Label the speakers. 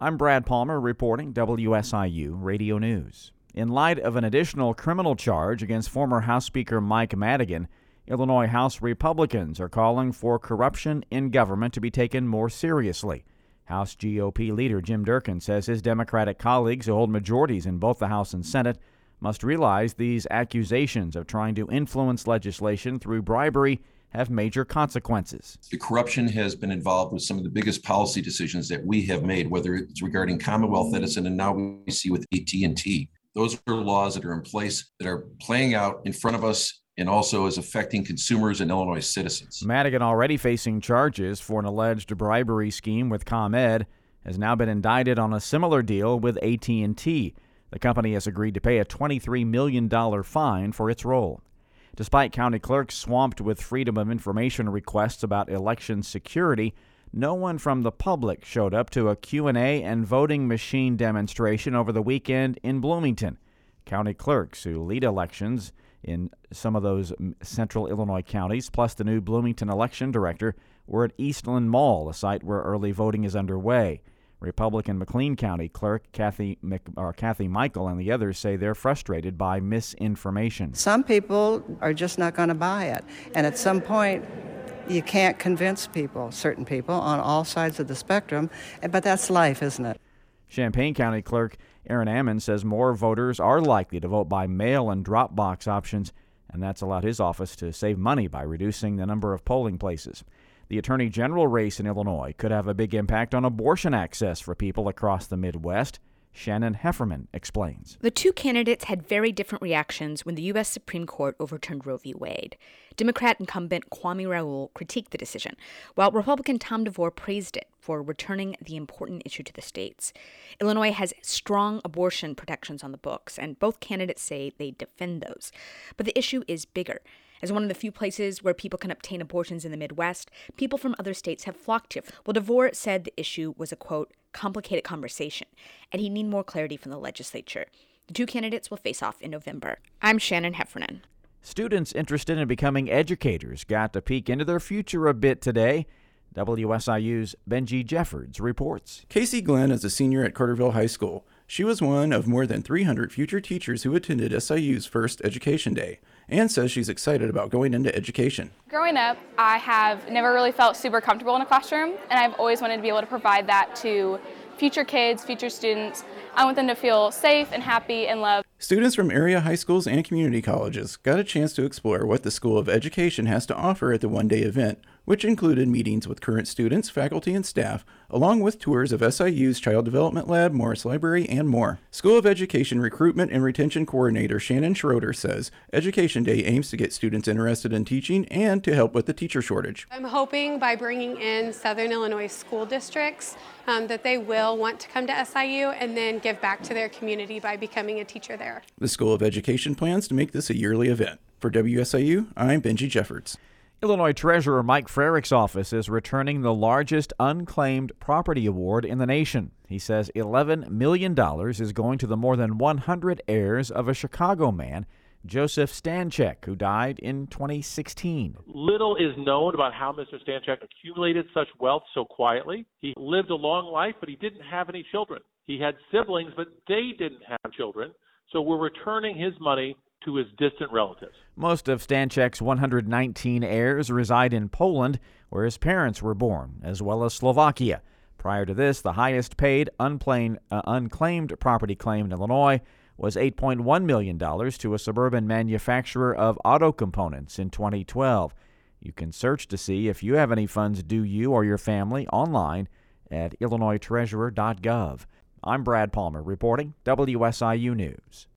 Speaker 1: I'm Brad Palmer reporting WSIU Radio News. In light of an additional criminal charge against former House Speaker Mike Madigan, Illinois House Republicans are calling for corruption in government to be taken more seriously. House GOP leader Jim Durkin says his Democratic colleagues who hold majorities in both the House and Senate must realize these accusations of trying to influence legislation through bribery have major consequences.
Speaker 2: The corruption has been involved with some of the biggest policy decisions that we have made, whether it's regarding Commonwealth Edison and now we see with AT&T. Those are laws that are in place that are playing out in front of us and also is affecting consumers and Illinois citizens.
Speaker 1: Madigan, already facing charges for an alleged bribery scheme with ComEd, has now been indicted on a similar deal with AT&T. The company has agreed to pay a $23 million fine for its role. Despite county clerks swamped with Freedom of Information requests about election security, no one from the public showed up to a Q&A and voting machine demonstration over the weekend in Bloomington. County clerks who lead elections in some of those central Illinois counties, plus the new Bloomington election director, were at Eastland Mall, a site where early voting is underway. Republican McLean County Clerk Kathy, Mc, or Kathy Michael and the others say they're frustrated by misinformation.
Speaker 3: Some people are just not going to buy it. And at some point, you can't convince people, certain people, on all sides of the spectrum. But that's life, isn't it?
Speaker 1: Champaign County Clerk Aaron Ammons says more voters are likely to vote by mail and drop box options, and that's allowed his office to save money by reducing the number of polling places. The Attorney General race in Illinois could have a big impact on abortion access for people across the Midwest. Shannon Heffernan explains.
Speaker 4: The two candidates had very different reactions when the U.S. Supreme Court overturned Roe v. Wade. Democrat incumbent Kwame Raoul critiqued the decision, while Republican Tom DeVore praised it for returning the important issue to the states. Illinois has strong abortion protections on the books, and both candidates say they defend those. But the issue is bigger. As one of the few places where people can obtain abortions in the Midwest, people from other states have flocked here. Well, DeVore said the issue was a quote, complicated conversation, and he need more clarity from the legislature. The two candidates will face off in November. I'm Shannon Heffernan.
Speaker 1: Students interested in becoming educators got to peek into their future a bit today. WSIU's Benji Jeffords reports.
Speaker 5: Casey Glenn is a senior at Carterville High School. She was one of more than 300 future teachers who attended SIU's first Education Day and says she's excited about going into education.
Speaker 6: Growing up, I have never really felt super comfortable in a classroom, and I've always wanted to be able to provide that to future kids, future students. I want them to feel safe and happy and loved.
Speaker 5: Students from area high schools and community colleges got a chance to explore what the School of Education has to offer at the one day event, which included meetings with current students, faculty, and staff, along with tours of SIU's Child Development Lab, Morris Library, and more. School of Education Recruitment and Retention Coordinator Shannon Schroeder says Education Day aims to get students interested in teaching and to help with the teacher shortage.
Speaker 7: I'm hoping by bringing in Southern Illinois school districts um, that they will want to come to SIU and then give back to their community by becoming a teacher there.
Speaker 5: The School of Education plans to make this a yearly event. For WSIU, I'm Benji Jeffords.
Speaker 1: Illinois Treasurer Mike Frerichs' office is returning the largest unclaimed property award in the nation. He says $11 million is going to the more than 100 heirs of a Chicago man, Joseph Stanchek, who died in 2016.
Speaker 8: Little is known about how Mr. Stanchek accumulated such wealth so quietly. He lived a long life, but he didn't have any children. He had siblings, but they didn't have children. So we're returning his money to his distant relatives.
Speaker 1: Most of Stanchek's 119 heirs reside in Poland, where his parents were born, as well as Slovakia. Prior to this, the highest paid uh, unclaimed property claim in Illinois was $8.1 million to a suburban manufacturer of auto components in 2012. You can search to see if you have any funds due you or your family online at illinoistreasurer.gov. I'm Brad Palmer reporting WSIU News.